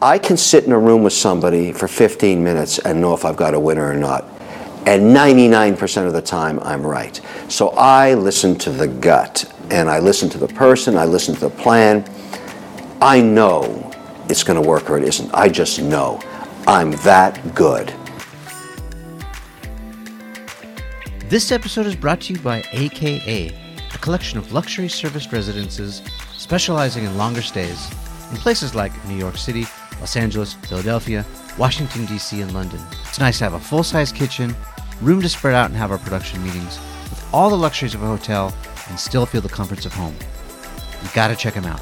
I can sit in a room with somebody for 15 minutes and know if I've got a winner or not. And 99% of the time, I'm right. So I listen to the gut and I listen to the person, I listen to the plan. I know it's going to work or it isn't. I just know. I'm that good. This episode is brought to you by AKA, a collection of luxury serviced residences specializing in longer stays in places like New York City, Los Angeles, Philadelphia, Washington, D.C., and London. It's nice to have a full size kitchen, room to spread out and have our production meetings, with all the luxuries of a hotel and still feel the comforts of home. You gotta check them out.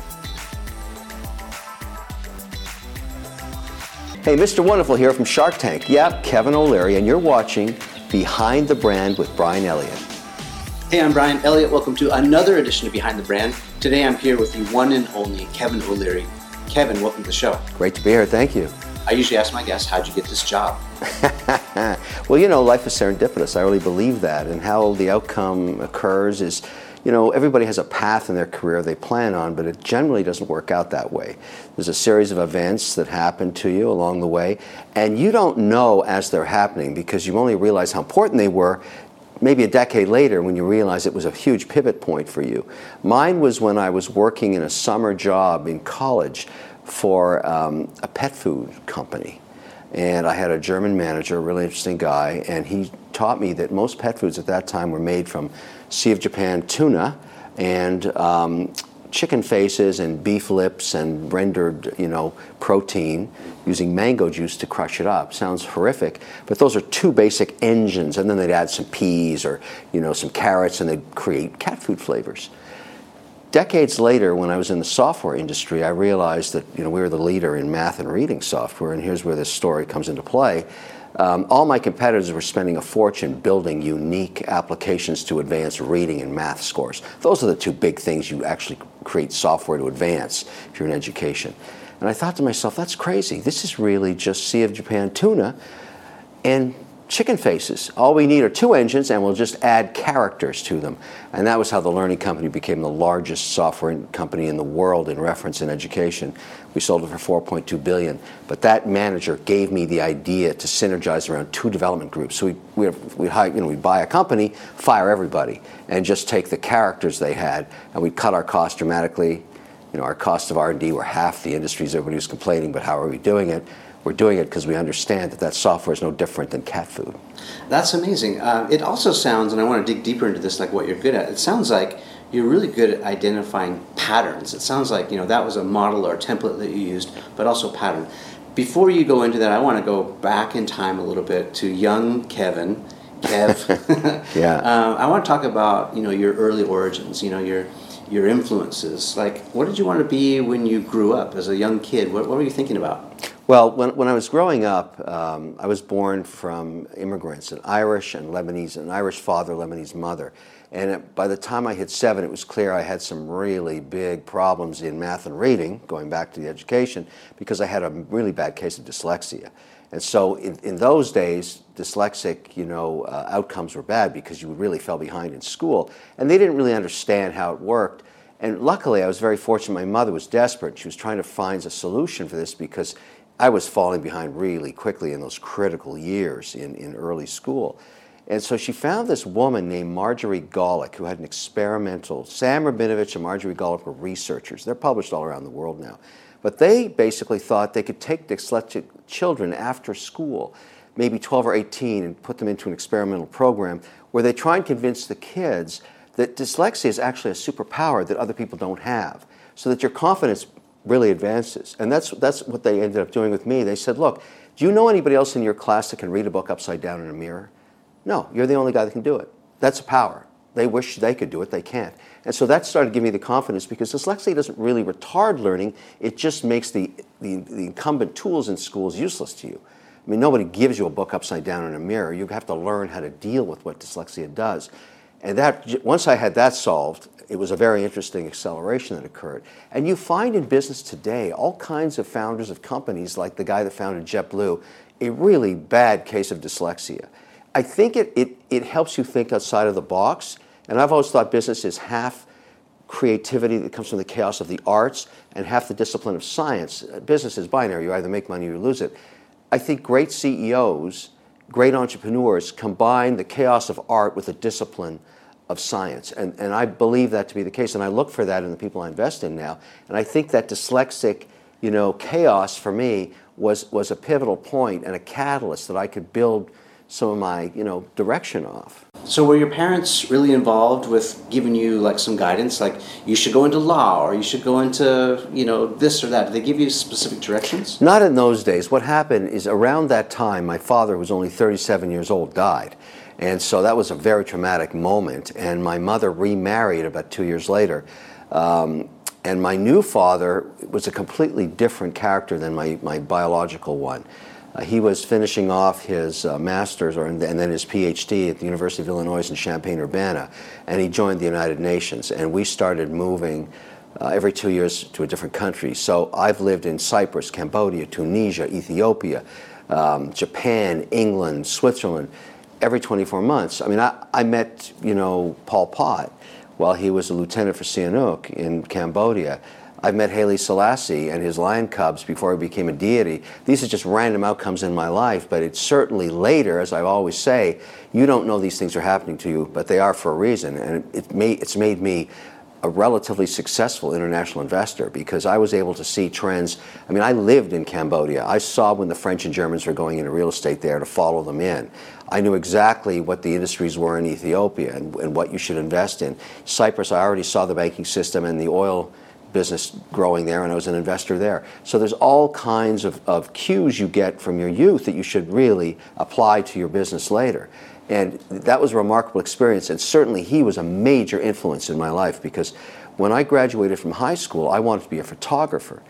Hey, Mr. Wonderful here from Shark Tank. Yep, Kevin O'Leary, and you're watching Behind the Brand with Brian Elliott. Hey, I'm Brian Elliott. Welcome to another edition of Behind the Brand. Today I'm here with the one and only Kevin O'Leary. Kevin, welcome to the show. Great to be here. Thank you. I usually ask my guests, how'd you get this job? well, you know, life is serendipitous. I really believe that. And how the outcome occurs is, you know, everybody has a path in their career they plan on, but it generally doesn't work out that way. There's a series of events that happen to you along the way, and you don't know as they're happening because you only realize how important they were maybe a decade later when you realize it was a huge pivot point for you. Mine was when I was working in a summer job in college for um, a pet food company. And I had a German manager, a really interesting guy, and he taught me that most pet foods at that time were made from Sea of Japan tuna and um, chicken faces and beef lips and rendered, you know, protein using mango juice to crush it up. Sounds horrific, but those are two basic engines, and then they'd add some peas or, you know, some carrots, and they'd create cat food flavors. Decades later, when I was in the software industry, I realized that you know we were the leader in math and reading software, and here's where this story comes into play. Um, all my competitors were spending a fortune building unique applications to advance reading and math scores. Those are the two big things you actually create software to advance if you're in education. And I thought to myself, that's crazy. This is really just Sea of Japan tuna and chicken faces. All we need are two engines, and we'll just add characters to them. And that was how the Learning Company became the largest software company in the world in reference in education. We sold it for 4.2 billion. But that manager gave me the idea to synergize around two development groups. So we we we you know we buy a company, fire everybody, and just take the characters they had, and we cut our costs dramatically. You know, our costs of R&D were half the industries everybody was complaining, but how are we doing it? We're doing it because we understand that that software is no different than cat food. That's amazing. Uh, it also sounds, and I want to dig deeper into this, like what you're good at. It sounds like you're really good at identifying patterns. It sounds like you know that was a model or a template that you used, but also pattern. Before you go into that, I want to go back in time a little bit to young Kevin, Kev. yeah. um, I want to talk about you know your early origins. You know your your influences. Like, what did you want to be when you grew up as a young kid? What, what were you thinking about? Well, when, when I was growing up, um, I was born from immigrants, an Irish and Lebanese, an Irish father, Lebanese mother. And it, by the time I hit seven, it was clear I had some really big problems in math and reading, going back to the education, because I had a really bad case of dyslexia. And so in, in those days, dyslexic, you know, uh, outcomes were bad because you really fell behind in school. And they didn't really understand how it worked. And luckily, I was very fortunate. My mother was desperate. She was trying to find a solution for this because I was falling behind really quickly in those critical years in, in early school. And so she found this woman named Marjorie Golick who had an experimental, Sam Rabinovich and Marjorie Golick were researchers. They're published all around the world now. But they basically thought they could take dyslexic children after school, maybe 12 or 18, and put them into an experimental program where they try and convince the kids that dyslexia is actually a superpower that other people don't have, so that your confidence really advances. And that's, that's what they ended up doing with me. They said, Look, do you know anybody else in your class that can read a book upside down in a mirror? No, you're the only guy that can do it. That's a power. They wish they could do it, they can't. And so that started giving me the confidence because dyslexia doesn't really retard learning, it just makes the, the, the incumbent tools in schools useless to you. I mean, nobody gives you a book upside down in a mirror. You have to learn how to deal with what dyslexia does. And that, once I had that solved, it was a very interesting acceleration that occurred. And you find in business today all kinds of founders of companies, like the guy that founded JetBlue, a really bad case of dyslexia. I think it, it, it helps you think outside of the box. And I've always thought business is half creativity that comes from the chaos of the arts and half the discipline of science. Uh, business is binary. You either make money or you lose it. I think great CEOs, great entrepreneurs combine the chaos of art with the discipline of science. And, and I believe that to be the case. And I look for that in the people I invest in now. And I think that dyslexic, you know, chaos for me was, was a pivotal point and a catalyst that I could build some of my, you know, direction off. So were your parents really involved with giving you like some guidance, like you should go into law or you should go into you know this or that? Did they give you specific directions? Not in those days. What happened is around that time, my father, who was only 37 years old, died. And so that was a very traumatic moment. And my mother remarried about two years later. Um, and my new father was a completely different character than my, my biological one. Uh, he was finishing off his uh, master's or, and then his PhD at the University of Illinois in Champaign Urbana, and he joined the United Nations. And we started moving uh, every two years to a different country. So I've lived in Cyprus, Cambodia, Tunisia, Ethiopia, um, Japan, England, Switzerland, every 24 months. I mean, I, I met, you know, Pol Pot while he was a lieutenant for Sihanouk in Cambodia. I've met Haile Selassie and his lion cubs before he became a deity. These are just random outcomes in my life, but it's certainly later, as I always say, you don't know these things are happening to you, but they are for a reason. And it may, it's made me a relatively successful international investor because I was able to see trends. I mean, I lived in Cambodia. I saw when the French and Germans were going into real estate there to follow them in. I knew exactly what the industries were in Ethiopia and, and what you should invest in. Cyprus, I already saw the banking system and the oil business growing there, and I was an investor there. So there's all kinds of, of cues you get from your youth that you should really apply to your business later. And that was a remarkable experience, and certainly he was a major influence in my life because when I graduated from high school, I wanted to be a photographer.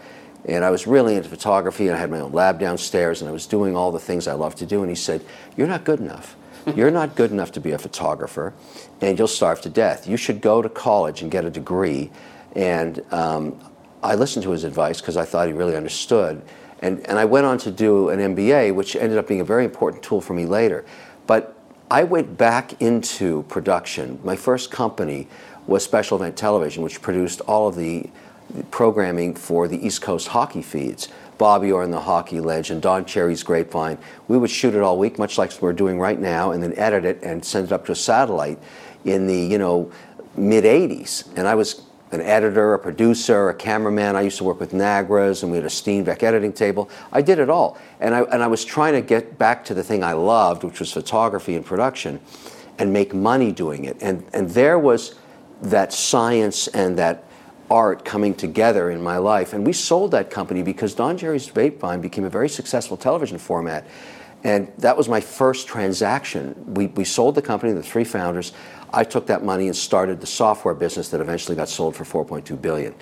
And I was really into photography, and I had my own lab downstairs, and I was doing all the things I love to do. And he said, You're not good enough. You're not good enough to be a photographer, and you'll starve to death. You should go to college and get a degree and um, I listened to his advice because I thought he really understood. And, and I went on to do an MBA, which ended up being a very important tool for me later. But I went back into production. My first company was Special Event Television, which produced all of the programming for the East Coast hockey feeds. Bobby Orr and the Hockey Legend, Don Cherry's Grapevine. We would shoot it all week, much like we're doing right now, and then edit it and send it up to a satellite in the you know mid 80s. And I was an editor, a producer, a cameraman. I used to work with Nagras, and we had a Steenbeck editing table. I did it all, and I and I was trying to get back to the thing I loved, which was photography and production, and make money doing it. And and there was that science and that art coming together in my life. And we sold that company because Don Cherry's Grapevine became a very successful television format. And that was my first transaction. We, we sold the company, the three founders. I took that money and started the software business that eventually got sold for 4.2 billion.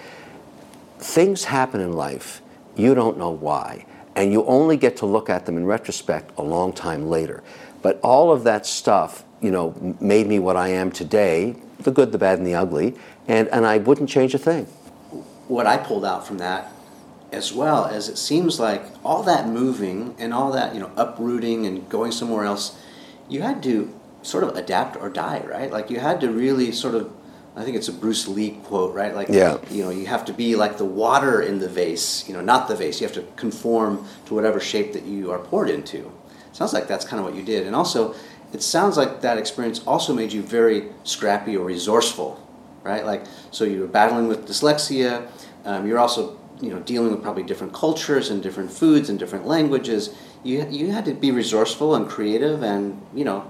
Things happen in life, you don't know why, and you only get to look at them in retrospect a long time later. But all of that stuff, you know, made me what I am today, the good, the bad, and the ugly, and, and I wouldn't change a thing. What I pulled out from that as well as it seems like all that moving and all that, you know, uprooting and going somewhere else, you had to sort of adapt or die, right? Like you had to really sort of I think it's a Bruce Lee quote, right? Like, yeah. you know, you have to be like the water in the vase, you know, not the vase. You have to conform to whatever shape that you are poured into. Sounds like that's kind of what you did. And also, it sounds like that experience also made you very scrappy or resourceful, right? Like, so you were battling with dyslexia. Um, you're also, you know, dealing with probably different cultures and different foods and different languages. You, you had to be resourceful and creative and, you know,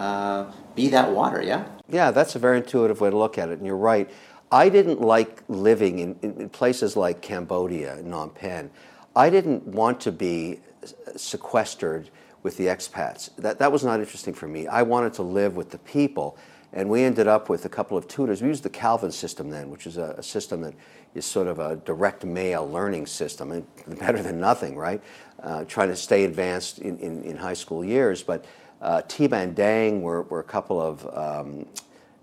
uh, be that water, yeah? Yeah, that's a very intuitive way to look at it, and you're right. I didn't like living in, in places like Cambodia Phnom Penh. I didn't want to be sequestered with the expats. That, that was not interesting for me. I wanted to live with the people, and we ended up with a couple of tutors. We used the Calvert system then, which is a, a system that is sort of a direct mail learning system, and better than nothing, right? Uh, trying to stay advanced in, in, in high school years, but uh, T. and Dang were, were a couple of um,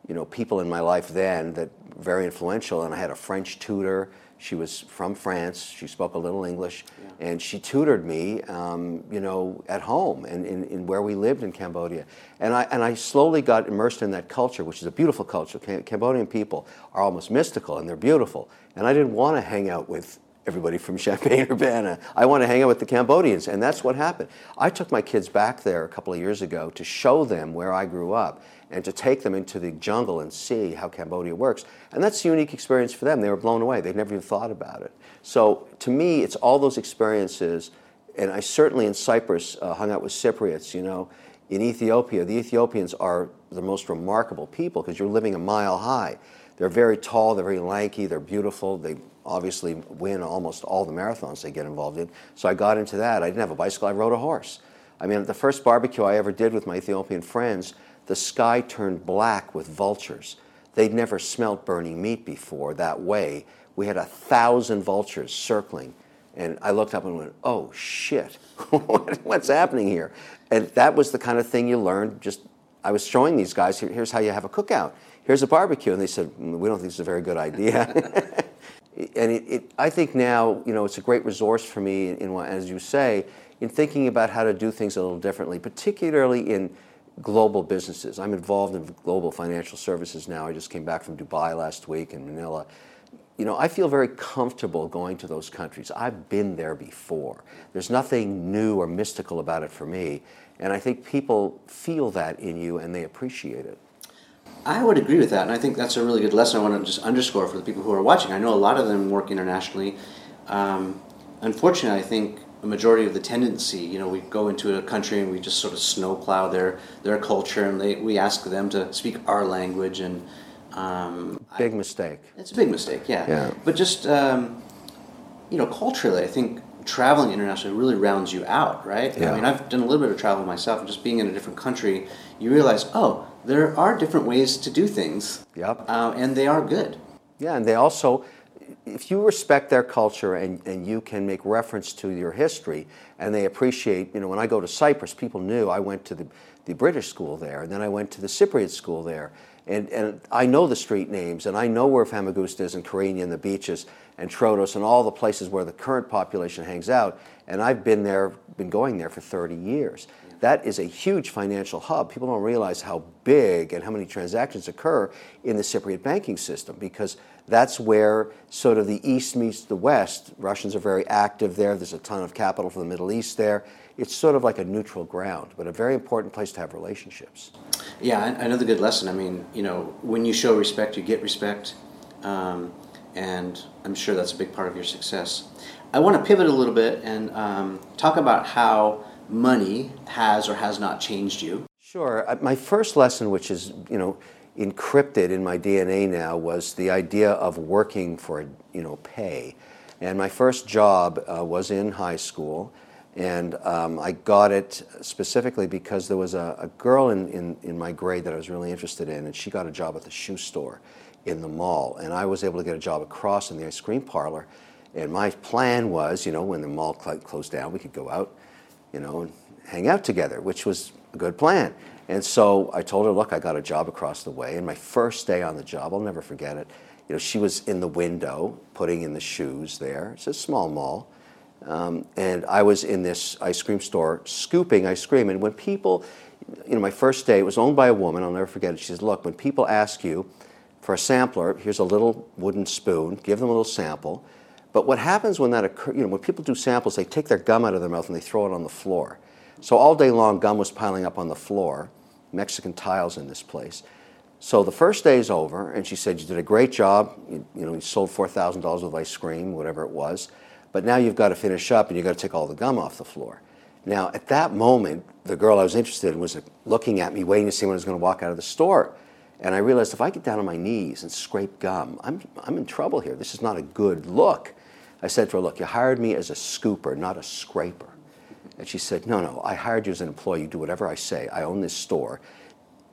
you know people in my life then that very influential, and I had a French tutor, She was from France. She spoke a little English, yeah. and she tutored me, um, you know, at home and in, in, where we lived in Cambodia. And I and I slowly got immersed in that culture, which is a beautiful culture. Cambodian people are almost mystical and they're beautiful. And I didn't want to hang out with everybody from Champaign Urbana. I want to hang out with the Cambodians, and that's what happened. I took my kids back there a couple of years ago to show them where I grew up and to take them into the jungle and see how Cambodia works. And that's a unique experience for them. They were blown away. They'd never even thought about it. So to me, it's all those experiences. And I certainly in Cyprus uh, hung out with Cypriots, you know. In Ethiopia, the Ethiopians are the most remarkable people because you're living a mile high. They're very tall, they're very lanky, they're beautiful. They obviously win almost all the marathons they get involved in. So I got into that. I didn't have a bicycle, I rode a horse. I mean, the first barbecue I ever did with my Ethiopian friends, the sky turned black with vultures. They'd never smelt burning meat before that way. We had a thousand vultures circling. And I looked up and went, oh shit, what's happening here? And that was the kind of thing you learned. Just, I was showing these guys, here's how you have a cookout. Here's a barbecue. And they said, mm, we don't think it's a very good idea. and it, it, I think now, you know, it's a great resource for me, in, in, as you say, in thinking about how to do things a little differently, particularly in global businesses. I'm involved in global financial services now. I just came back from Dubai last week and Manila. You know, I feel very comfortable going to those countries. I've been there before. There's nothing new or mystical about it for me. And I think people feel that in you and they appreciate it. I would agree with that, and I think that's a really good lesson I want to just underscore for the people who are watching. I know a lot of them work internationally. Um, unfortunately, I think a majority of the tendency, you know, we go into a country and we just sort of snowplow their their culture, and they, we ask them to speak our language, and um, big I, mistake. It's a big mistake, yeah. yeah. But just um, you know, culturally, I think traveling internationally really rounds you out, right? Yeah. I mean, I've done a little bit of travel myself, and just being in a different country, you realize, oh, there are different ways to do things. Yep. Uh, and they are good. Yeah, and they also if you respect their culture and, and you can make reference to your history and they appreciate, you know, when I go to Cyprus, people knew I went to the, the British school there and then I went to the Cypriot school there. And, and I know the street names and I know where Famagusta is and Kyrenia and the beaches and Troodos and all the places where the current population hangs out. And I've been there, been going there for 30 years. That is a huge financial hub. People don't realize how big and how many transactions occur in the Cypriot banking system because that's where sort of the East meets the West. Russians are very active there. There's a ton of capital from the Middle East there. It's sort of like a neutral ground, but a very important place to have relationships. Yeah, another good lesson. I mean, you know, when you show respect, you get respect. Um, and I'm sure that's a big part of your success. I want to pivot a little bit and um, talk about how money has or has not changed you. Sure. Uh, my first lesson, which is, you know, encrypted in my DNA now was the idea of working for you know pay. And my first job uh, was in high school, and um, I got it specifically because there was a, a girl in, in, in, my grade that I was really interested in, and she got a job at the shoe store in the mall, and I was able to get a job across in the ice cream parlor. And my plan was, you know, when the mall cl- closed down, we could go out, you know, and hang out together, which was a good plan. And so I told her, look, I got a job across the way. And my first day on the job, I'll never forget it. You know, she was in the window putting in the shoes there. It's a small mall. Um, and I was in this ice cream store scooping ice cream. And when people, you know, my first day, it was owned by a woman, I'll never forget it. She says, look, when people ask you for a sampler, here's a little wooden spoon, give them a little sample. But what happens when that occurs, you know, when people do samples, they take their gum out of their mouth and they throw it on the floor. So all day long, gum was piling up on the floor. Mexican tiles in this place. So the first day is over, and she said, You did a great job. You, you know, you sold $4,000 of ice cream, whatever it was. But now you've got to finish up and you've got to take all the gum off the floor. Now, at that moment, the girl I was interested in was uh, looking at me, waiting to see when I was going to walk out of the store. And I realized if I get down on my knees and scrape gum, I'm, I'm in trouble here. This is not a good look. I said to her, Look, you hired me as a scooper, not a scraper. And she said, No, no, I hired you as an employee. You do whatever I say. I own this store.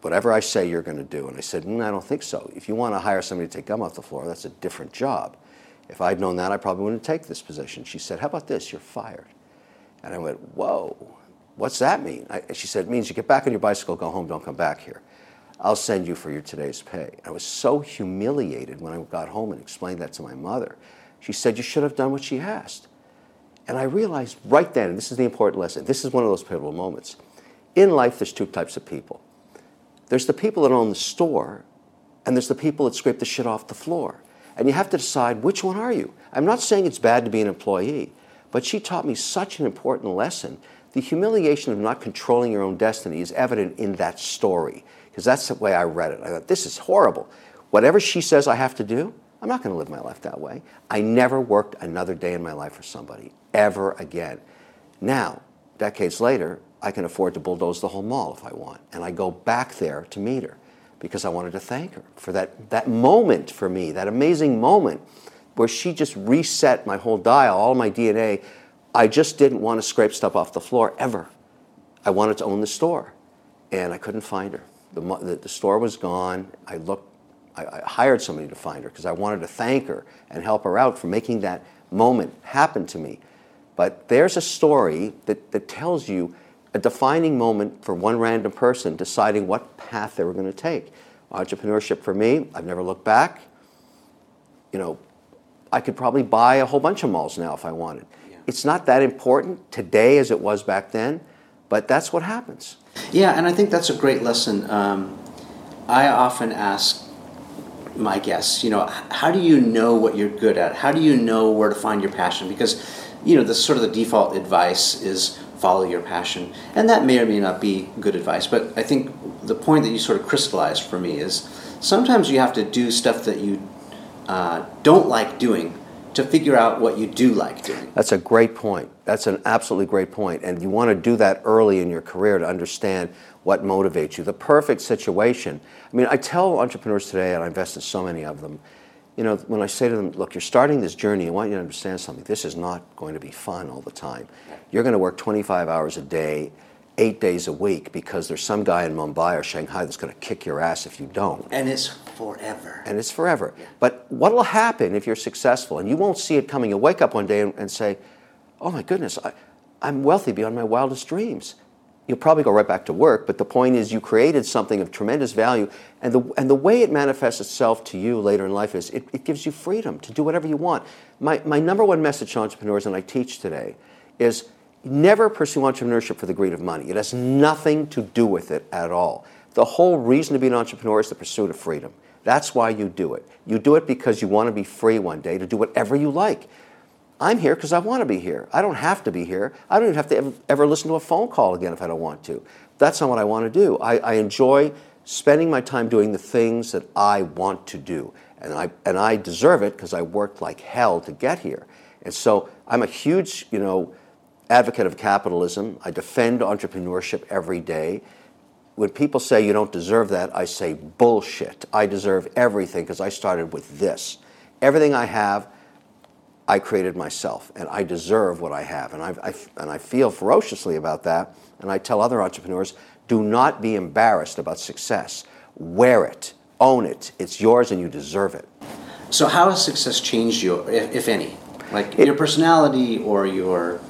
Whatever I say, you're going to do. And I said, mm, I don't think so. If you want to hire somebody to take gum off the floor, that's a different job. If I'd known that, I probably wouldn't take this position. She said, How about this? You're fired. And I went, Whoa, what's that mean? I, she said, It means you get back on your bicycle, go home, don't come back here. I'll send you for your today's pay. I was so humiliated when I got home and explained that to my mother. She said, You should have done what she asked. And I realized right then, and this is the important lesson, this is one of those pivotal moments. In life, there's two types of people there's the people that own the store, and there's the people that scrape the shit off the floor. And you have to decide which one are you? I'm not saying it's bad to be an employee, but she taught me such an important lesson. The humiliation of not controlling your own destiny is evident in that story, because that's the way I read it. I thought, this is horrible. Whatever she says I have to do, I'm not going to live my life that way. I never worked another day in my life for somebody, ever again. Now, decades later, I can afford to bulldoze the whole mall if I want. And I go back there to meet her because I wanted to thank her for that, that moment for me, that amazing moment where she just reset my whole dial, all my DNA. I just didn't want to scrape stuff off the floor ever. I wanted to own the store, and I couldn't find her. The, the, the store was gone. I looked, I, I hired somebody to find her because I wanted to thank her and help her out for making that moment happen to me. But there's a story that, that tells you a defining moment for one random person deciding what path they were going to take. Entrepreneurship for me, I've never looked back. You know, I could probably buy a whole bunch of malls now if I wanted. Yeah. It's not that important today as it was back then, but that's what happens. Yeah, and I think that's a great lesson. Um, I often ask my guests, you know, how do you know what you're good at? How do you know where to find your passion? Because, you know, the sort of the default advice is follow your passion, and that may or may not be good advice. But I think the point that you sort of crystallized for me is sometimes you have to do stuff that you uh, don't like doing to figure out what you do like doing. That's a great point. That's an absolutely great point. And you want to do that early in your career to understand what motivates you. The perfect situation. I mean, I tell entrepreneurs today, and I invest in so many of them, you know, when I say to them, look, you're starting this journey, I want you to understand something. This is not going to be fun all the time. You're going to work 25 hours a day eight days a week because there's some guy in Mumbai or Shanghai that's going to kick your ass if you don't. And it's forever. And it's forever. Yeah. But what will happen if you're successful and you won't see it coming? You'll wake up one day and, and say, oh my goodness, I, I'm wealthy beyond my wildest dreams. You'll probably go right back to work, but the point is you created something of tremendous value, and the, and the way it manifests itself to you later in life is it, it gives you freedom to do whatever you want. My, my number one message to entrepreneurs, and I teach today, is Never pursue entrepreneurship for the greed of money. It has nothing to do with it at all. The whole reason to be an entrepreneur is the pursuit of freedom. That's why you do it. You do it because you want to be free one day to do whatever you like. I'm here because I want to be here. I don't have to be here. I don't even have to ever, ever, listen to a phone call again if I don't want to. That's not what I want to do. I, I enjoy spending my time doing the things that I want to do. And I, and I deserve it because I worked like hell to get here. And so I'm a huge, you know, advocate of capitalism. I defend entrepreneurship every day. When people say you don't deserve that, I say bullshit. I deserve everything because I started with this. Everything I have, I created myself, and I deserve what I have. And I, I, and I feel ferociously about that. And I tell other entrepreneurs do not be embarrassed about success. Wear it, own it. It's yours, and you deserve it. So, how has success changed you, if, if any? Like it, your personality or your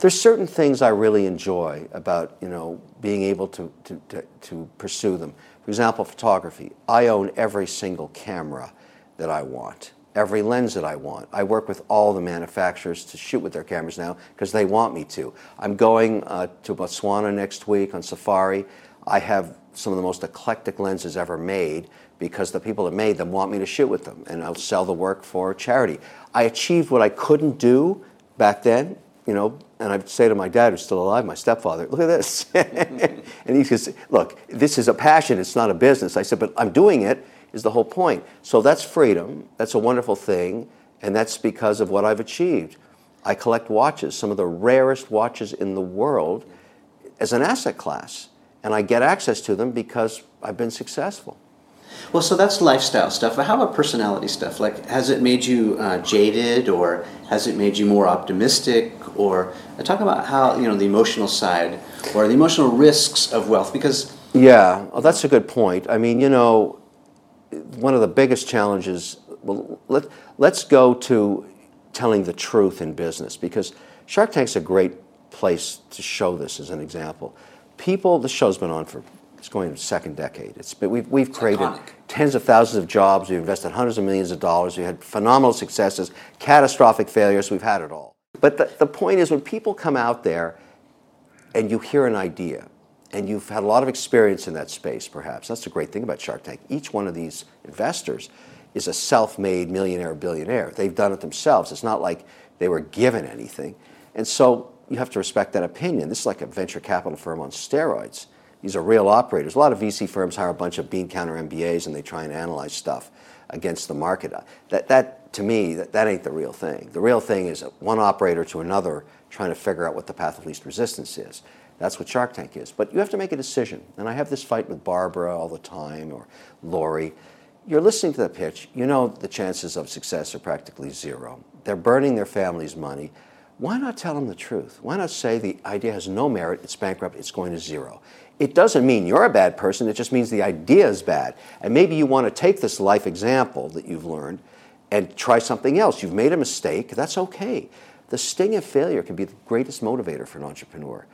there's certain things I really enjoy about you know being able to, to, to, to, pursue them. For example, photography. I own every single camera that I want, every lens that I want. I work with all the manufacturers to shoot with their cameras now because they want me to. I'm going uh, to Botswana next week on safari. I have some of the most eclectic lenses ever made because the people that made them want me to shoot with them and I'll sell the work for charity. I achieved what I couldn't do back then you know, and I'd say to my dad, who's still alive, my stepfather, look at this. and he says, look, this is a passion, it's not a business. I said, but I'm doing it, is the whole point. So that's freedom, that's a wonderful thing, and that's because of what I've achieved. I collect watches, some of the rarest watches in the world, as an asset class. And I get access to them because I've been successful. Well, so that's lifestyle stuff. But how about personality stuff? Like, has it made you uh, jaded, or has it made you more optimistic, or uh, talk about how you know the emotional side or the emotional risks of wealth? Because yeah, well, that's a good point. I mean, you know, one of the biggest challenges. Well, let let's go to telling the truth in business because Shark Tank's a great place to show this as an example. People, the show's been on for It's going into second decade. It's been, we've, we've created iconic. tens of thousands of jobs. We've invested hundreds of millions of dollars. We had phenomenal successes, catastrophic failures. We've had it all. But the, the point is, when people come out there and you hear an idea, and you've had a lot of experience in that space, perhaps. That's the great thing about Shark Tank. Each one of these investors is a self made millionaire, or billionaire. They've done it themselves. It's not like they were given anything. And so you have to respect that opinion. This is like a venture capital firm on steroids. These are real operators. A lot of VC firms hire a bunch of bean counter MBAs and they try and analyze stuff against the market. That, that to me, that, that ain't the real thing. The real thing is one operator to another trying to figure out what the path of least resistance is. That's what Shark Tank is. But you have to make a decision. And I have this fight with Barbara all the time or Lori. You're listening to the pitch, you know the chances of success are practically zero. They're burning their family's money. Why not tell them the truth? Why not say the idea has no merit, it's bankrupt, it's going to zero? It doesn't mean you're a bad person, it just means the idea is bad. And maybe you want to take this life example that you've learned and try something else. You've made a mistake, that's okay. The sting of failure can be the greatest motivator for an entrepreneur.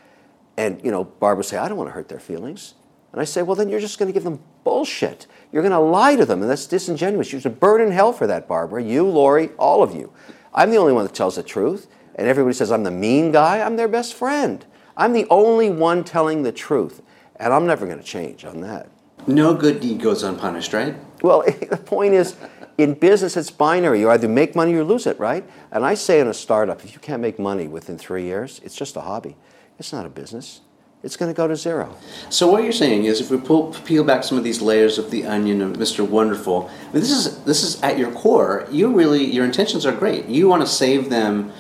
And you know, Barbara would say, I don't want to hurt their feelings. And I say, well, then you're just going to give them bullshit. You're going to lie to them, and that's disingenuous. You should burn in hell for that, Barbara. You, Lori, all of you. I'm the only one that tells the truth. And everybody says I'm the mean guy. I'm their best friend. I'm the only one telling the truth. And I'm never going to change on that. No good deed goes unpunished, right? Well, the point is, in business, it's binary. You either make money or lose it, right? And I say in a startup, if you can't make money within three years, it's just a hobby. It's not a business. It's going to go to zero. So what you're saying is, if we pull, peel back some of these layers of the onion of Mr. Wonderful, this is this is at your core. You really your intentions are great. You want to save them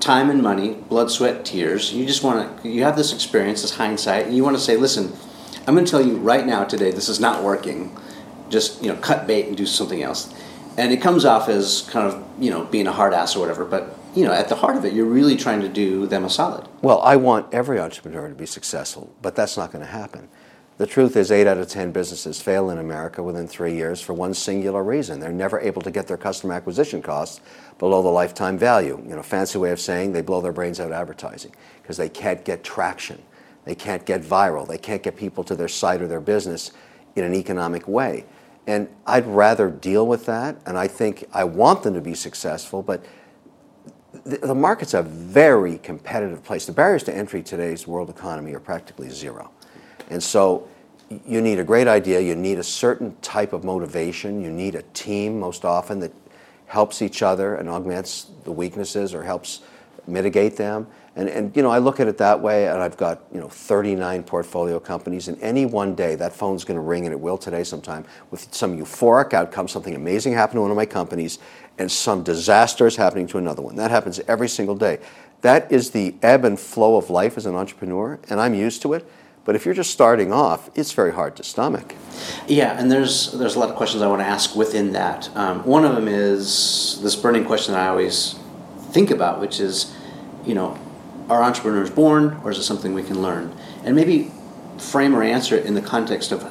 time and money, blood, sweat, tears. You just want to. You have this experience, this hindsight, and you want to say, listen, I'm going to tell you right now today, this is not working. Just you know, cut bait and do something else. And it comes off as kind of you know being a hard ass or whatever, but you know, at the heart of it, you're really trying to do them a solid. Well, I want every entrepreneur to be successful, but that's not going to happen. The truth is, eight out of 10 businesses fail in America within three years for one singular reason. They're never able to get their customer acquisition costs below the lifetime value. You know, fancy way of saying they blow their brains out advertising because they can't get traction. They can't get viral. They can't get people to their site or their business in an economic way. And I'd rather deal with that, and I think I want them to be successful, but the, market's a very competitive place. The barriers to entry today's world economy are practically zero. And so you need a great idea, you need a certain type of motivation, you need a team most often that helps each other and augments the weaknesses or helps mitigate them. And, and you know, I look at it that way, and I've got you know 39 portfolio companies. And any one day, that phone's going to ring, and it will today sometime, with some euphoric outcome, something amazing happened to one of my companies, and some disaster is happening to another one. That happens every single day. That is the ebb and flow of life as an entrepreneur, and I'm used to it. But if you're just starting off, it's very hard to stomach. Yeah, and there's there's a lot of questions I want to ask within that. Um, one of them is this burning question I always think about, which is, you know, are entrepreneurs born, or is it something we can learn? And maybe frame or answer it in the context of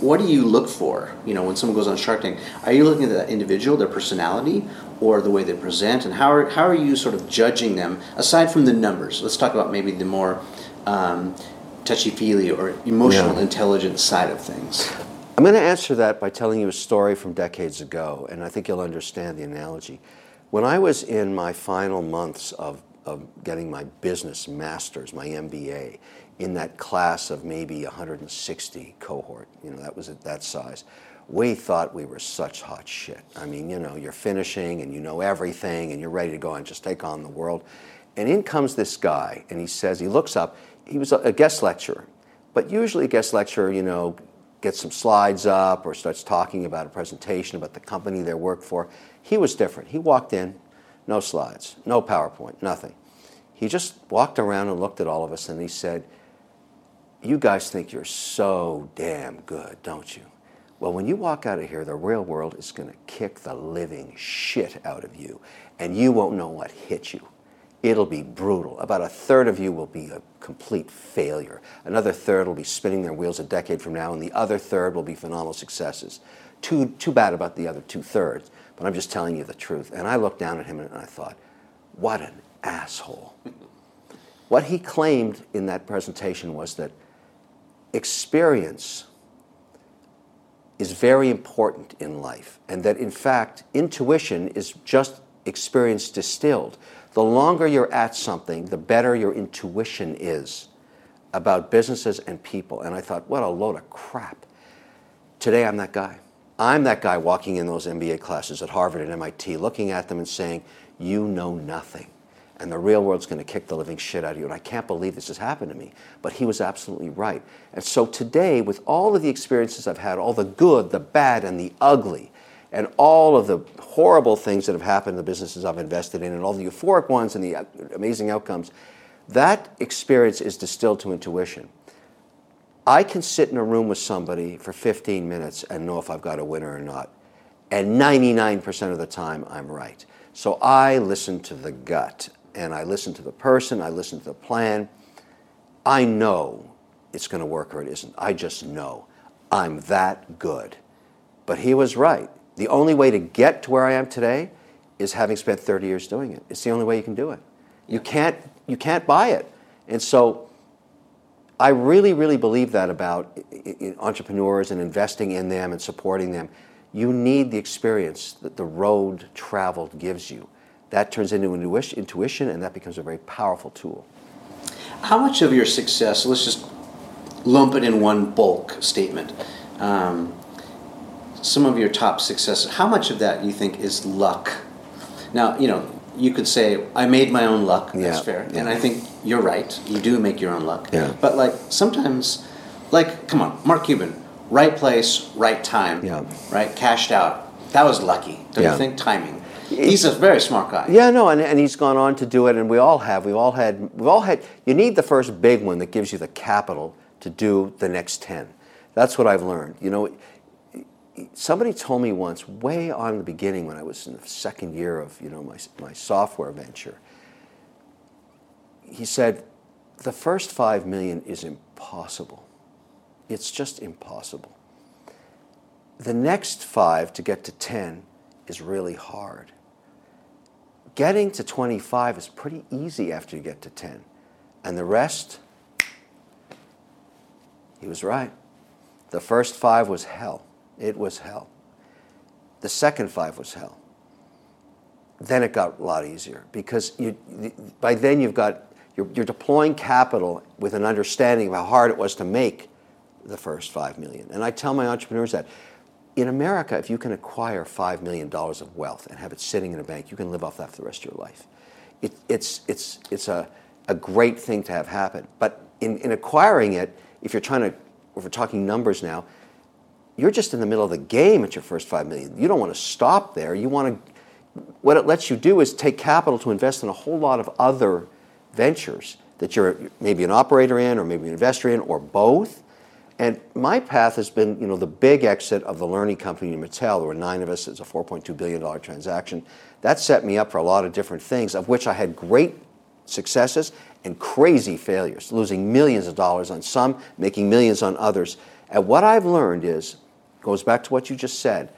what do you look for? You know, when someone goes on Shark Tank, are you looking at that individual, their personality, or the way they present, and how are how are you sort of judging them aside from the numbers? Let's talk about maybe the more um, touchy feely or emotional Yeah. intelligence side of things. I'm going to answer that by telling you a story from decades ago, and I think you'll understand the analogy. When I was in my final months of, of getting my business master's, my MBA, in that class of maybe 160 cohort, you know, that was at that size, we thought we were such hot shit. I mean, you know, you're finishing and you know everything and you're ready to go and just take on the world. And in comes this guy, and he says, he looks up, he was a, guest lecturer. But usually a guest lecturer, you know, gets some slides up or starts talking about a presentation about the company they work for. He was different. He walked in, no slides, no PowerPoint, nothing. He just walked around and looked at all of us and he said, You guys think you're so damn good, don't you? Well, when you walk out of here, the real world is going to kick the living shit out of you, and you won't know what hit you. It'll be brutal. About a third of you will be a complete failure. Another third will be spinning their wheels a decade from now, and the other third will be phenomenal successes. Too, too bad about the other two thirds, but I'm just telling you the truth. And I looked down at him and I thought, what an asshole. what he claimed in that presentation was that experience is very important in life, and that in fact, intuition is just experience distilled. The longer you're at something, the better your intuition is about businesses and people. And I thought, what a load of crap. Today, I'm that guy. I'm that guy walking in those MBA classes at Harvard and MIT, looking at them and saying, You know nothing. And the real world's going to kick the living shit out of you. And I can't believe this has happened to me. But he was absolutely right. And so today, with all of the experiences I've had, all the good, the bad, and the ugly, and all of the horrible things that have happened in the businesses I've invested in, and all the euphoric ones and the uh, amazing outcomes, that experience is distilled to intuition. I can sit in a room with somebody for 15 minutes and know if I've got a winner or not. And 99% of the time, I'm right. So I listen to the gut and I listen to the person, I listen to the plan. I know it's going to work or it isn't. I just know. I'm that good. But he was right. The only way to get to where I am today is having spent 30 years doing it. It's the only way you can do it. You can't, you can't buy it. And so I really, really believe that about entrepreneurs and investing in them and supporting them. You need the experience that the road traveled gives you. That turns into intuition, and that becomes a very powerful tool. How much of your success, let's just lump it in one bulk statement, um, some of your top successes, how much of that you think is luck? Now, you know, you could say I made my own luck. yeah, That's fair, yeah. and I think you're right. You do make your own luck. Yeah. But like sometimes, like come on, Mark Cuban, right place, right time. Yeah. Right, cashed out. That was lucky. Don't yeah. you think? Timing. He's a very smart guy. Yeah, no, and, and he's gone on to do it, and we all have. We've all had. We've all had. You need the first big one that gives you the capital to do the next ten. That's what I've learned. You know, somebody told me once, way on the beginning when I was in the second year of you know my, my software venture, he said, the first five million is impossible. It's just impossible. The next five to get to 10 is really hard. Getting to 25 is pretty easy after you get to 10. And the rest, he was right. The first five was hell. It was hell. The second five was hell. Then it got a lot easier because you, by then you've got you're, you're deploying capital with an understanding of how hard it was to make the first five million. And I tell my entrepreneurs that in America, if you can acquire five million dollars of wealth and have it sitting in a bank, you can live off that for the rest of your life. It, it's it's it's a, a great thing to have happen. But in, in acquiring it, if you're trying to, if we're talking numbers now, you're just in the middle of the game at your first five million. You don't want to stop there. You want to. What it lets you do is take capital to invest in a whole lot of other ventures that you're maybe an operator in, or maybe an investor in, or both. And my path has been, you know, the big exit of the learning company Mattel. There were nine of us. It's a 4.2 billion dollar transaction. That set me up for a lot of different things, of which I had great successes and crazy failures, losing millions of dollars on some, making millions on others. And what I've learned is goes back to what you just said.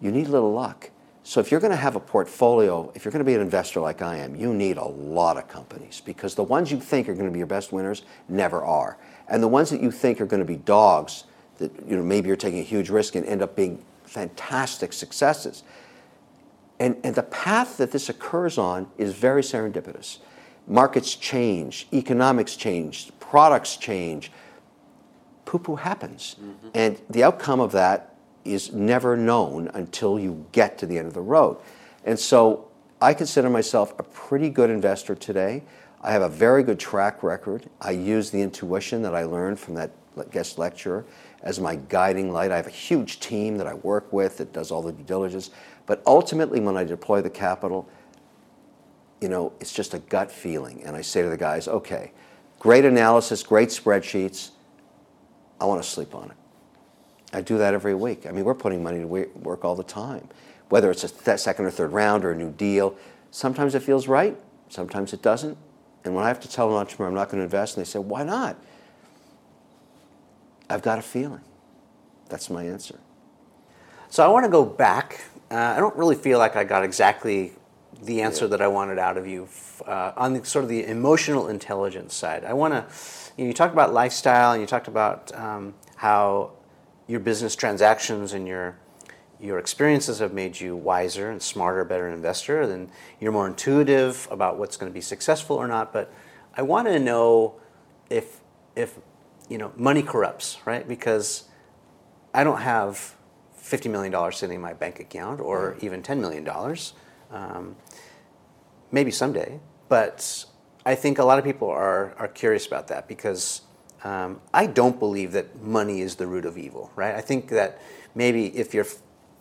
You need a little luck. So if you're going to have a portfolio, if you're going to be an investor like I am, you need a lot of companies because the ones you think are going to be your best winners never are. And the ones that you think are going to be dogs that you know maybe you're taking a huge risk and end up being fantastic successes. And, and the path that this occurs on is very serendipitous. Markets change, economics change, products change, poo poo happens. Mm-hmm. And the outcome of that is never known until you get to the end of the road. And so I consider myself a pretty good investor today. I have a very good track record. I use the intuition that I learned from that guest lecturer as my guiding light. I have a huge team that I work with that does all the due diligence. But ultimately, when I deploy the capital, you know, it's just a gut feeling. And I say to the guys, okay, great analysis, great spreadsheets. I want to sleep on it. I do that every week. I mean, we're putting money to work all the time, whether it's a th- second or third round or a new deal. Sometimes it feels right, sometimes it doesn't. And when I have to tell an entrepreneur I'm not going to invest, and they say, why not? I've got a feeling. That's my answer. So I want to go back. Uh, I don't really feel like I got exactly the answer that I wanted out of you uh, on the, sort of the emotional intelligence side. I want to, you, know, you talked about lifestyle and you talked about um, how your business transactions and your your experiences have made you wiser and smarter, better investor. Then you're more intuitive about what's going to be successful or not. But I want to know if if you know money corrupts, right? Because I don't have fifty million dollars sitting in my bank account, or mm. even ten million dollars. Um, maybe someday, but I think a lot of people are are curious about that because um, I don't believe that money is the root of evil, right? I think that maybe if your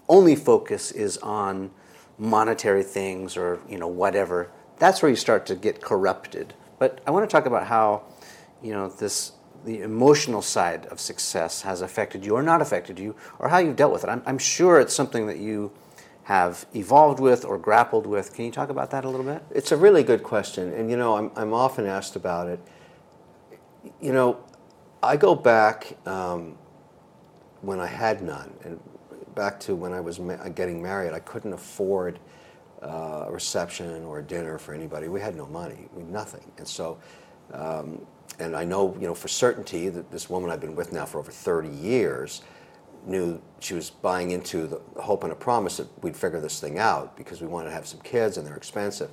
only focus is on monetary things or you know whatever, that's where you start to get corrupted. But I want to talk about how you know this the emotional side of success has affected you or not affected you, or how you've dealt with it. I'm, I'm sure it's something that you have evolved with or grappled with. Can you talk about that a little bit? It's a really good question, and you know I'm I'm often asked about it. You know, I go back um, when I had none, and back to when I was ma- getting married, I couldn't afford uh, a reception or a dinner for anybody. We had no money, we nothing, and so. Um, and I know, you know, for certainty that this woman I've been with now for over 30 years knew she was buying into the hope and a promise that we'd figure this thing out because we wanted to have some kids and they're expensive.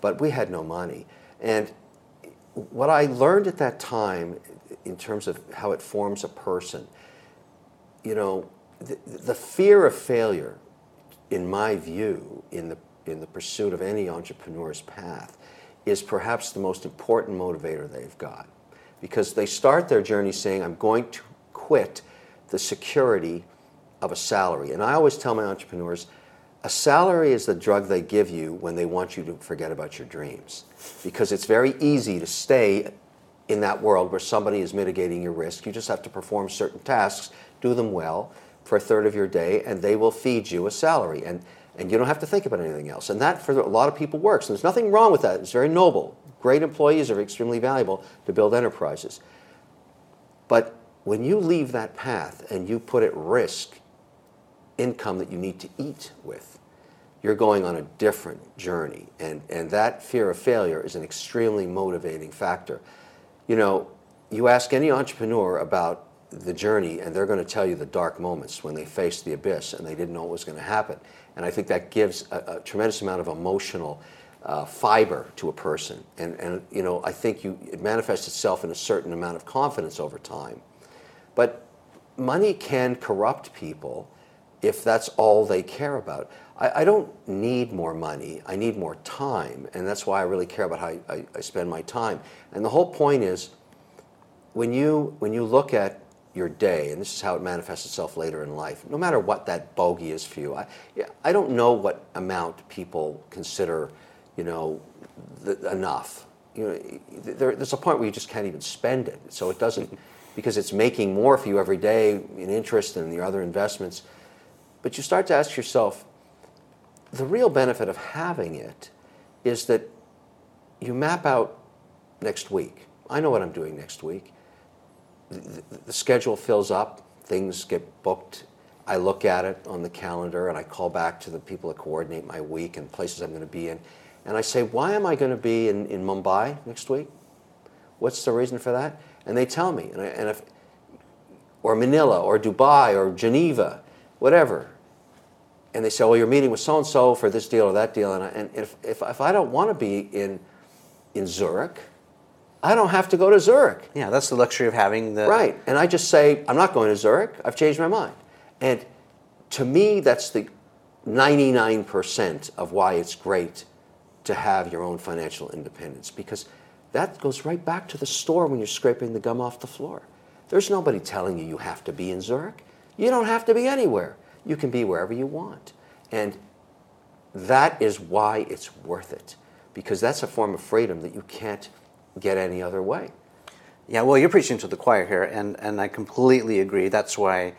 But we had no money. And what I learned at that time in terms of how it forms a person, you know, the, the fear of failure, in my view, in the, in the pursuit of any entrepreneur's path, is perhaps the most important motivator they've got. Because they start their journey saying, I'm going to quit the security of a salary. And I always tell my entrepreneurs, a salary is the drug they give you when they want you to forget about your dreams. Because it's very easy to stay in that world where somebody is mitigating your risk. You just have to perform certain tasks, do them well for a third of your day, and they will feed you a salary. And, and you don't have to think about anything else. And that, for a lot of people, works. And there's nothing wrong with that. It's very noble. Great employees are extremely valuable to build enterprises. But when you leave that path and you put at risk income that you need to eat with, you're going on a different journey. And, and that fear of failure is an extremely motivating factor. You know, you ask any entrepreneur about the journey, and they're going to tell you the dark moments when they faced the abyss and they didn't know what was going to happen. And I think that gives a, a tremendous amount of emotional uh, fiber to a person. And, and you know, I think you, it manifests itself in a certain amount of confidence over time. But money can corrupt people if that's all they care about. I, I, don't need more money. I need more time. And that's why I really care about how I, I, I spend my time. And the whole point is when you, when you look at your day, and this is how it manifests itself later in life, no matter what that bogey is for you, I, I don't know what amount people consider, you know, the, enough. You know, there, there's a point where you just can't even spend it. So it doesn't, because it's making more for you every day in interest and your other investments. But you start to ask yourself, the real benefit of having it is that you map out next week. I know what I'm doing next week. The, schedule fills up, things get booked. I look at it on the calendar and I call back to the people that coordinate my week and places I'm going to be in. And I say, why am I going to be in, in Mumbai next week? What's the reason for that? And they tell me. And, I, and if, or Manila, or Dubai, or Geneva, whatever. And they say, well, you're meeting with so and so for this deal or that deal. And, I, and if, if, if I don't want to be in, in Zurich, I don't have to go to Zurich. Yeah, that's the luxury of having the. Right. And I just say, I'm not going to Zurich. I've changed my mind. And to me, that's the 99% of why it's great to have your own financial independence because that goes right back to the store when you're scraping the gum off the floor. There's nobody telling you you have to be in Zurich. You don't have to be anywhere. You can be wherever you want. And that is why it's worth it, because that's a form of freedom that you can't get any other way. Yeah, well, you're preaching to the choir here, and, and I completely agree. That's why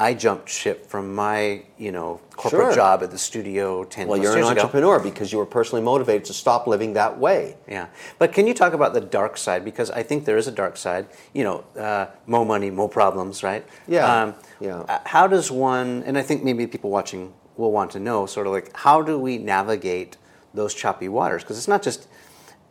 I jumped ship from my, you know, corporate sure. job at the studio 10 well, you're an entrepreneur ago. because you were personally motivated to stop living that way. Yeah. But can you talk about the dark side? Because I think there is a dark side. You know, uh, more money, more problems, right? Yeah. Um, yeah. Uh, how does one, and I think maybe people watching will want to know, sort of like, how do we navigate those choppy waters because it's not just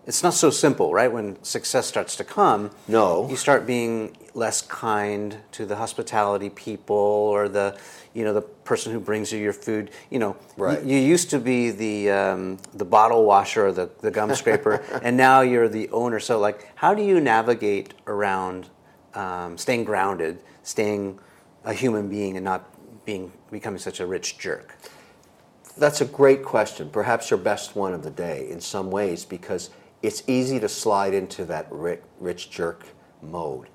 it's not so simple, right? When success starts to come, No. you start being less kind to the hospitality people or the, you know, the person who brings you your food. You know, Right. you, you used to be the um, the bottle washer or the, the gum scraper, and now you're the owner. So, like, how do you navigate around um, staying grounded, staying a human being, and not being becoming such a rich jerk? That's a great question. Perhaps your best one of the day in some ways because it's easy to slide into that rich, rich jerk mode.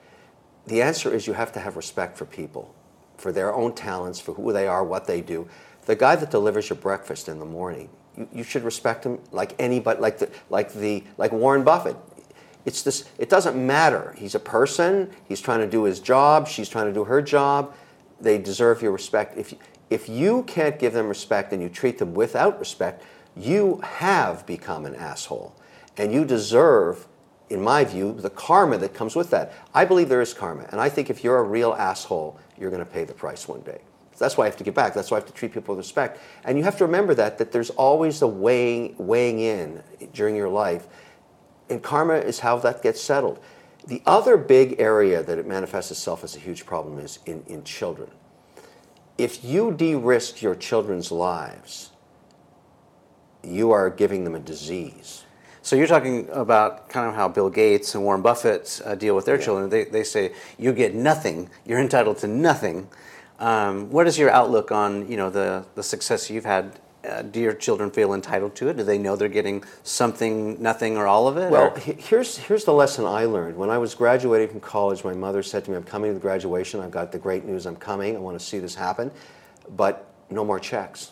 The answer is you have to have respect for people, for their own talents, for who they are, what they do. The guy that delivers your breakfast in the morning, you, you should respect him like anybody, like the, like the, like Warren Buffett. It's this. It doesn't matter. He's a person. He's trying to do his job. She's trying to do her job. They deserve your respect. If if you can't give them respect and you treat them without respect, you have become an asshole, and you deserve, in my view, the karma that comes with that. I believe there is karma, and I think if you're a real asshole, you're going to pay the price one day. That's why I have to give back. That's why I have to treat people with respect. And you have to remember that that there's always a weighing weighing in during your life and karma is how that gets settled. The other big area that it manifests itself as a huge problem is in, in children. If you de risk your children's lives, you are giving them a disease. So you're talking about kind of how Bill Gates and Warren Buffett uh, deal with their children. They, they say you get nothing. You're entitled to nothing. Um, what is your outlook on you know the the success you've had? Uh, do your children feel entitled to it? Do they know they're getting something, nothing, or all of it? Well, or- here's, here's the lesson I learned. When I was graduating from college, my mother said to me, I'm coming to the graduation. I've got the great news. I'm coming. I want to see this happen. But no more checks.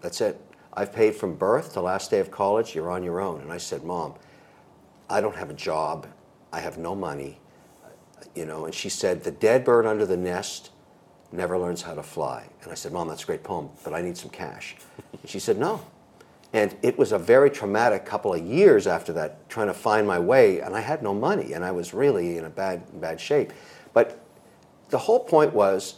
That's it. I've paid from birth to last day of college. You're on your own. And I said, Mom, I don't have a job. I have no money. You know, and she said, The dead bird under the nest never learns how to fly. And I said, Mom, that's a great poem, but I need some cash. And she said, No. And it was a very traumatic couple of years after that, trying to find my way, and I had no money, and I was really in a bad, bad shape. But the whole point was,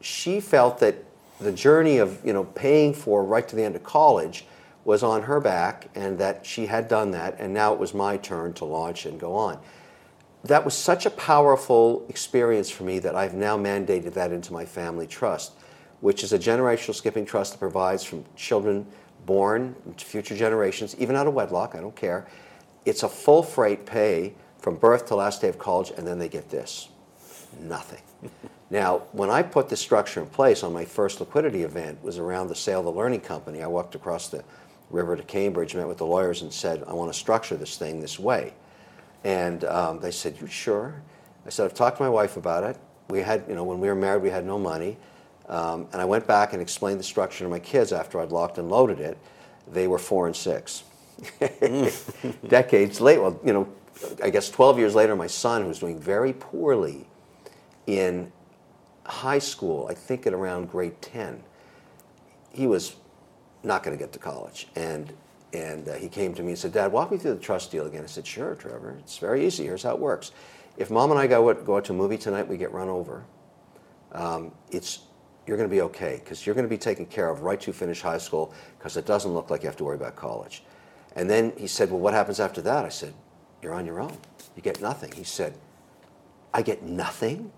she felt that the journey of you know paying for right to the end of college was on her back, and that she had done that, and now it was my turn to launch and go on that was such a powerful experience for me that I've now mandated that into my family trust, which is a generational skipping trust that provides from children born to future generations, even out of wedlock, I don't care. It's a full freight pay from birth to last day of college, and then they get this nothing. now, when I put this structure in place on my first liquidity event was around the sale of the learning company. I walked across the river to Cambridge, met with the lawyers, and said, I want to structure this thing this way. And um, they said, "You sure?" I said, "I've talked to my wife about it. We had, you know, when we were married, we had no money." Um, and I went back and explained the structure to my kids after I'd locked and loaded it. They were four and six. Decades later, well, you know, I guess 12 years later, my son, who was doing very poorly in high school, I think at around grade 10, he was not going to get to college. And, and uh, he came to me and said, Dad, walk me through the trust deal again. I said, Sure, Trevor. It's very easy. Here's how it works. If mom and I go, out- go out to a movie tonight, we get run over. Um, it's, you're going to be okay because you're going to be taken care of right to finish high school because it doesn't look like you have to worry about college. And then he said, Well, what happens after that? I said, You're on your own. You get nothing. He said, I get nothing?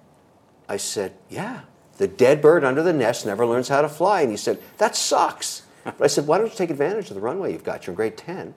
I said, Yeah. The dead bird under the nest never learns how to fly. And he said, That sucks. But I said, Why don't you take advantage of the runway you've got? You're in grade 10.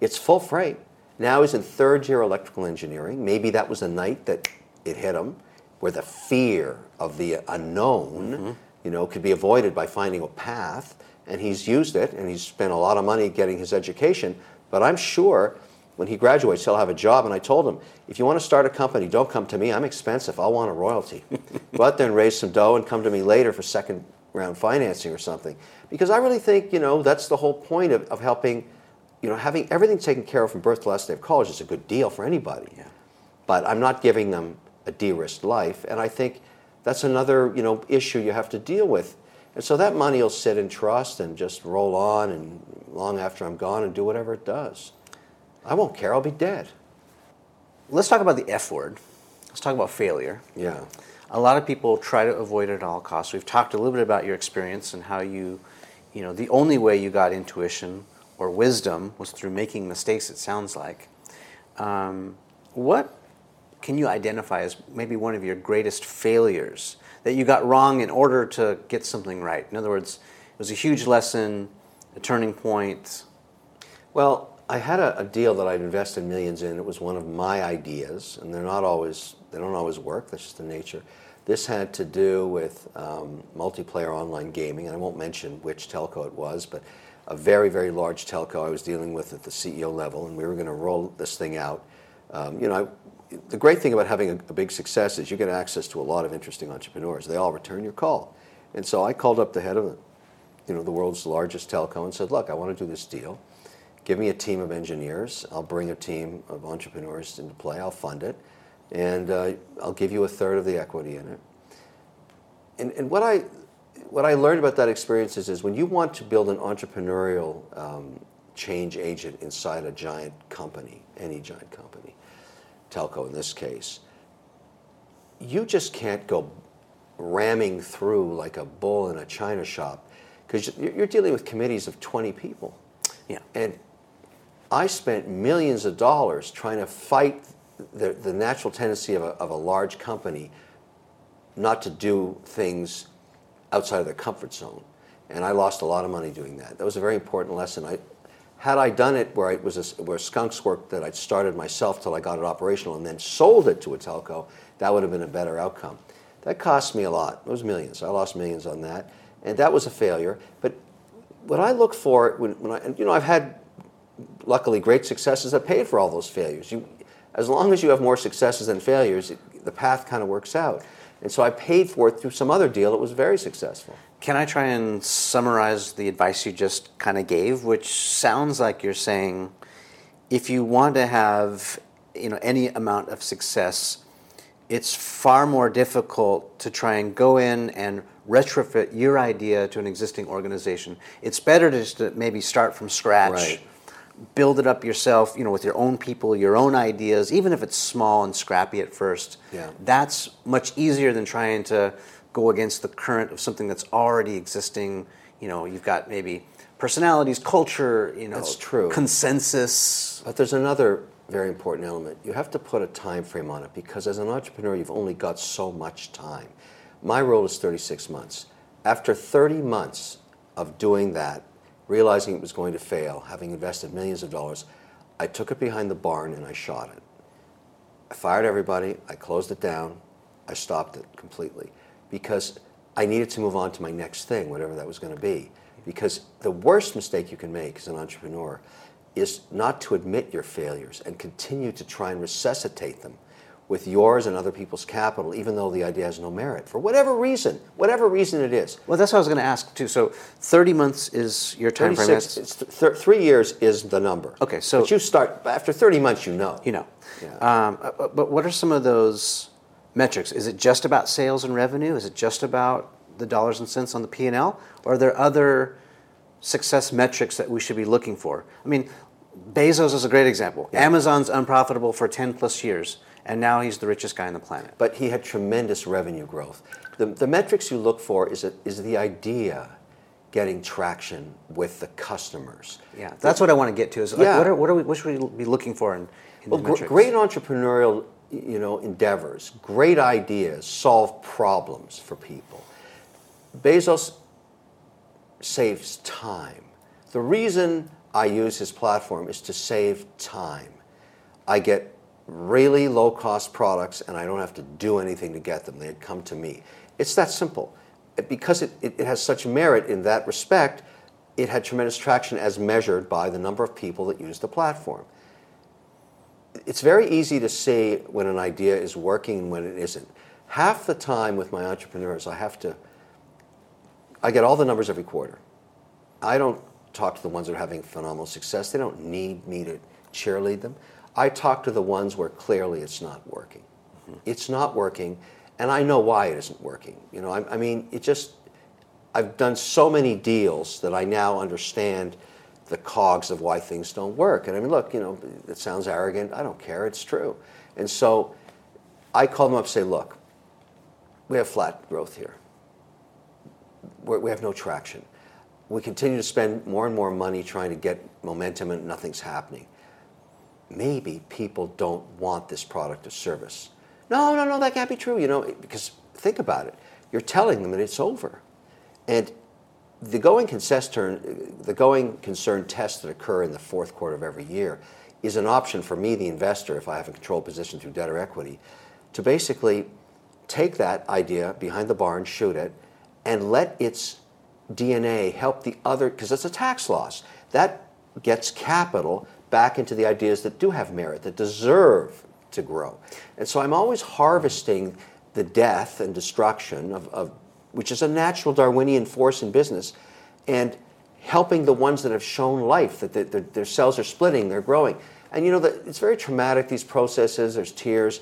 It's full freight. Now he's in third year electrical engineering. Maybe that was the night that it hit him, where the fear of the unknown, mm-hmm. you know, could be avoided by finding a path. And he's used it, and he's spent a lot of money getting his education. But I'm sure when he graduates, he'll have a job. And I told him, if you want to start a company, don't come to me. I'm expensive. I'll want a royalty. Go out there and raise some dough and come to me later for second round financing or something. Because I really think, you know, that's the whole point of, of helping, you know, having everything taken care of from birth to last day of college is a good deal for anybody. Yeah. But I'm not giving them a de-risked life. And I think that's another, you know, issue you have to deal with. And so that money will sit in trust and just roll on and long after I'm gone and do whatever it does. I won't care. I'll be dead. Let's talk about the F word. Let's talk about failure. Yeah. A lot of people try to avoid it at all costs. We've talked a little bit about your experience and how you, you know, the only way you got intuition or wisdom was through making mistakes. It sounds like. Um, what can you identify as maybe one of your greatest failures that you got wrong in order to get something right? In other words, it was a huge lesson, a turning point. Well, I had a, a, deal that I'd invested millions in. It was one of my ideas, and they're not always they don't always work. That's just the nature. This had to do with um, multiplayer online gaming, and I won't mention which telco it was, but a very very large telco I was dealing with at the CEO level, and we were going to roll this thing out. Um, you know, I, the great thing about having a, a big success is you get access to a lot of interesting entrepreneurs. They all return your call, and so I called up the head of, you know, the world's largest telco and said, "Look, I want to do this deal." Give me a team of engineers. I'll bring a team of entrepreneurs into play. I'll fund it, and uh, I'll give you a third of the equity in it. And, and what I what I learned about that experience is, is when you want to build an entrepreneurial um, change agent inside a giant company, any giant company, telco in this case, you just can't go ramming through like a bull in a china shop because you're dealing with committees of 20 people. Yeah. And I spent millions of dollars trying to fight the, the natural tendency of a, of a large company not to do things outside of their comfort zone. And I lost a lot of money doing that. That was a very important lesson. I, had I done it where it was a, where Skunks worked that I'd started myself till I got it operational and then sold it to a telco, that would have been a better outcome. That cost me a lot. It was millions. I lost millions on that, and that was a failure. But what I look for when, when I, you know, I've had luckily great successes that paid for all those failures. You, as long as you have more successes than failures, it, the path kind of works out. And so I paid for it through some other deal that was very successful. Can I try and summarize the advice you just kind of gave, which sounds like you're saying if you want to have you know any amount of success, it's far more difficult to try and go in and retrofit your idea to an existing organization. It's better to just to maybe start from scratch. Right build it up yourself, you know, with your own people, your own ideas, even if it's small and scrappy at first. Yeah. That's much easier than trying to go against the current of something that's already existing. You know, you've got maybe personalities, culture, you know, that's true. consensus. But there's another very important element. You have to put a time frame on it because as an entrepreneur, you've only got so much time. My role is 36 months. After 30 months of doing that, realizing it was going to fail, having invested millions of dollars, I took it behind the barn and I shot it. I fired everybody, I closed it down, I stopped it completely because I needed to move on to my next thing, whatever that was going to be. Because the worst mistake you can make as an entrepreneur is not to admit your failures and continue to try and resuscitate them with yours and other people's capital, even though the idea has no merit, for whatever reason, whatever reason it is. Well, that's what I was going to ask too. So, 30 months is your time frame. It's th- three years is the number. Okay, so but you start after 30 months, you know. You know. Yeah. Um, uh, but what are some of those metrics? Is it just about sales and revenue? Is it just about the dollars and cents on the P and L, or are there other success metrics that we should be looking for? I mean, Bezos is a great example. Yeah. Amazon's unprofitable for 10 plus years and now he's the richest guy on the planet. But he had tremendous revenue growth. The, the metrics you look for is, a, is the idea getting traction with the customers. Yeah, that's what I want to get to. Is like, yeah. what, are, what, are we, what should we be looking for in, in well, gr- great entrepreneurial you know, endeavors, great ideas solve problems for people. Bezos saves time. The reason I use his platform is to save time. I get really low cost products and I don't have to do anything to get them. They come to me. It's that simple. Because it, it, it, has such merit in that respect, it had tremendous traction as measured by the number of people that use the platform. It's very easy to see when an idea is working and when it isn't. Half the time with my entrepreneurs, I have to, I get all the numbers every quarter. I don't talk to the ones that are having phenomenal success. They don't need me to cheerlead them. I talk to the ones where clearly it's not working. Mm-hmm. It's not working, and I know why it isn't working. You know, I, I, mean, it just, I've done so many deals that I now understand the cogs of why things don't work. And I mean, look, you know, it sounds arrogant. I don't care. It's true. And so I call them up and say, look, we have flat growth here. We're, we have no traction we continue to spend more and more money trying to get momentum and nothing's happening. Maybe people don't want this product or service. No, no, no, that can't be true, you know, because think about it. You're telling them that it's over. And the going concern, the going concern tests that occur in the fourth quarter of every year is an option for me, the investor, if I have a control position through debt or equity, to basically take that idea behind the barn, shoot it, and let its DNA help the other, because it's a tax loss. That gets capital back into the ideas that do have merit, that deserve to grow. And so I'm always harvesting the death and destruction of, of which is a natural Darwinian force in business, and helping the ones that have shown life, that their, their cells are splitting, they're growing. And you know, that it's very traumatic, these processes, there's tears.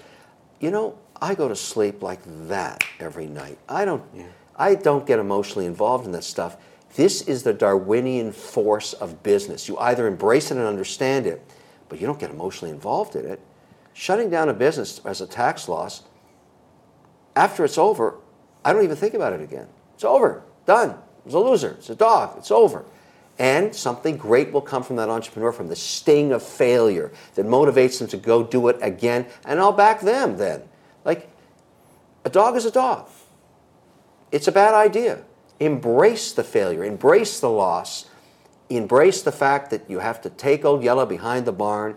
You know, I go to sleep like that every night. I don't, yeah. I don't get emotionally involved in this stuff. This is the Darwinian force of business. You either embrace it and understand it, but you don't get emotionally involved in it. Shutting down a business as a tax loss, after it's over, I don't even think about it again. It's over, done. It's a loser, it's a dog, it's over. And something great will come from that entrepreneur, from the sting of failure that motivates them to go do it again, and I'll back them then. Like, a dog is a dog. It's a bad idea. Embrace the failure, embrace the loss, embrace the fact that you have to take Old Yeller behind the barn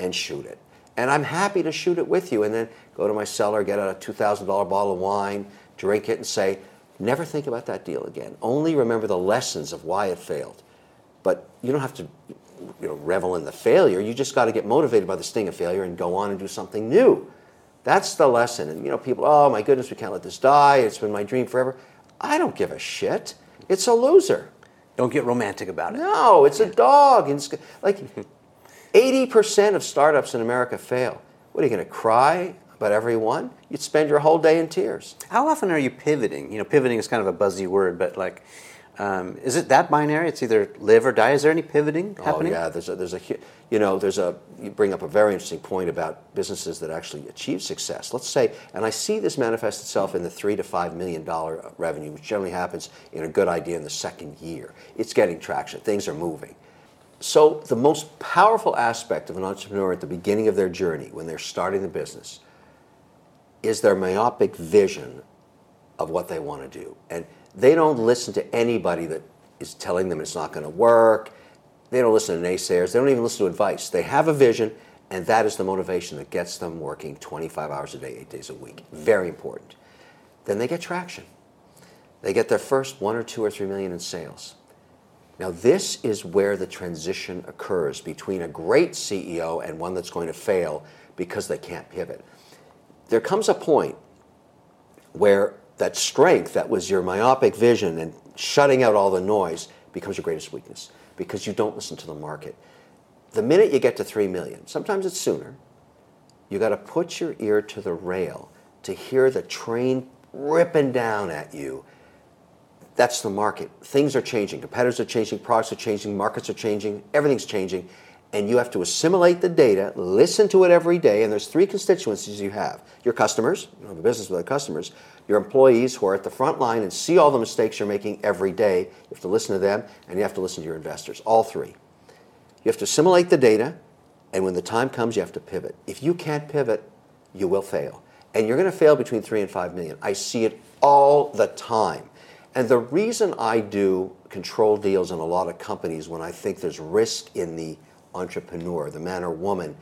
and shoot it. And I'm happy to shoot it with you and then go to my cellar, get a $2,000 bottle of wine, drink it, and say, never think about that deal again. Only remember the lessons of why it failed. But you don't have to you know, revel in the failure. You just got to get motivated by the sting of failure and go on and do something new. That's the lesson. And you know, people, oh my goodness, we can't let this die. It's been my dream forever. I don't give a shit. It's a loser. Don't get romantic about it. No, it's a dog. It's like 80% of startups in America fail. What are you going to cry about every one? You'd spend your whole day in tears. How often are you pivoting? You know, pivoting is kind of a buzzy word, but like, um, is it that binary? It's either live or die. Is there any pivoting oh, happening? Oh yeah, there's a, there's a you know there's a you bring up a very interesting point about businesses that actually achieve success. Let's say, and I see this manifest itself in the three to five million dollar revenue, which generally happens in a good idea in the second year. It's getting traction. Things are moving. So the most powerful aspect of an entrepreneur at the beginning of their journey, when they're starting the business, is their myopic vision of what they want to do. And they don't listen to anybody that is telling them it's not going to work. They don't listen to naysayers. They don't even listen to advice. They have a vision, and that is the motivation that gets them working 25 hours a day, eight days a week. Very important. Then they get traction. They get their first one or two or three million in sales. Now, this is where the transition occurs between a great CEO and one that's going to fail because they can't pivot. There comes a point where that strength that was your myopic vision and shutting out all the noise becomes your greatest weakness because you don't listen to the market. The minute you get to 3 million, sometimes it's sooner, you got to put your ear to the rail to hear the train ripping down at you. That's the market. Things are changing. Competitors are changing, products are changing, markets are changing, everything's changing and you have to assimilate the data, listen to it every day, and there's three constituencies you have. Your customers, you have a business with the customers, your employees who are at the front line and see all the mistakes you're making every day. You have to listen to them, and you have to listen to your investors, all three. You have to assimilate the data, and when the time comes, you have to pivot. If you can't pivot, you will fail. And you're going to fail between three and five million. I see it all the time. And the reason I do control deals in a lot of companies when I think there's risk in the entrepreneur, the man or woman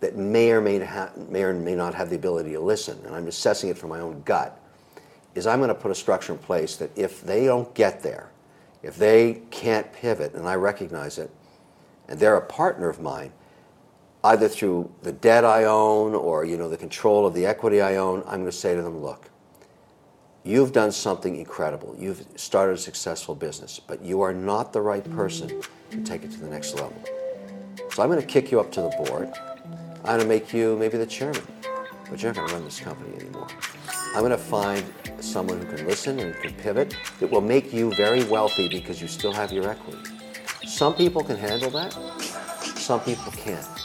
that may or may, ha- may or may not have the ability to listen, and I'm assessing it from my own gut, is I'm going to put a structure in place that if they don't get there, if they can't pivot, and I recognize it, and they're a partner of mine, either through the debt I own or you know the control of the equity I own, I'm going to say to them, look, you've done something incredible. You've started a successful business, but you are not the right person to take it to the next level. So I'm going to kick you up to the board. I'm going to make you maybe the chairman, but you're not going to run this company anymore. I'm going to find someone who can listen and can pivot that will make you very wealthy because you still have your equity. Some people can handle that, some people can't.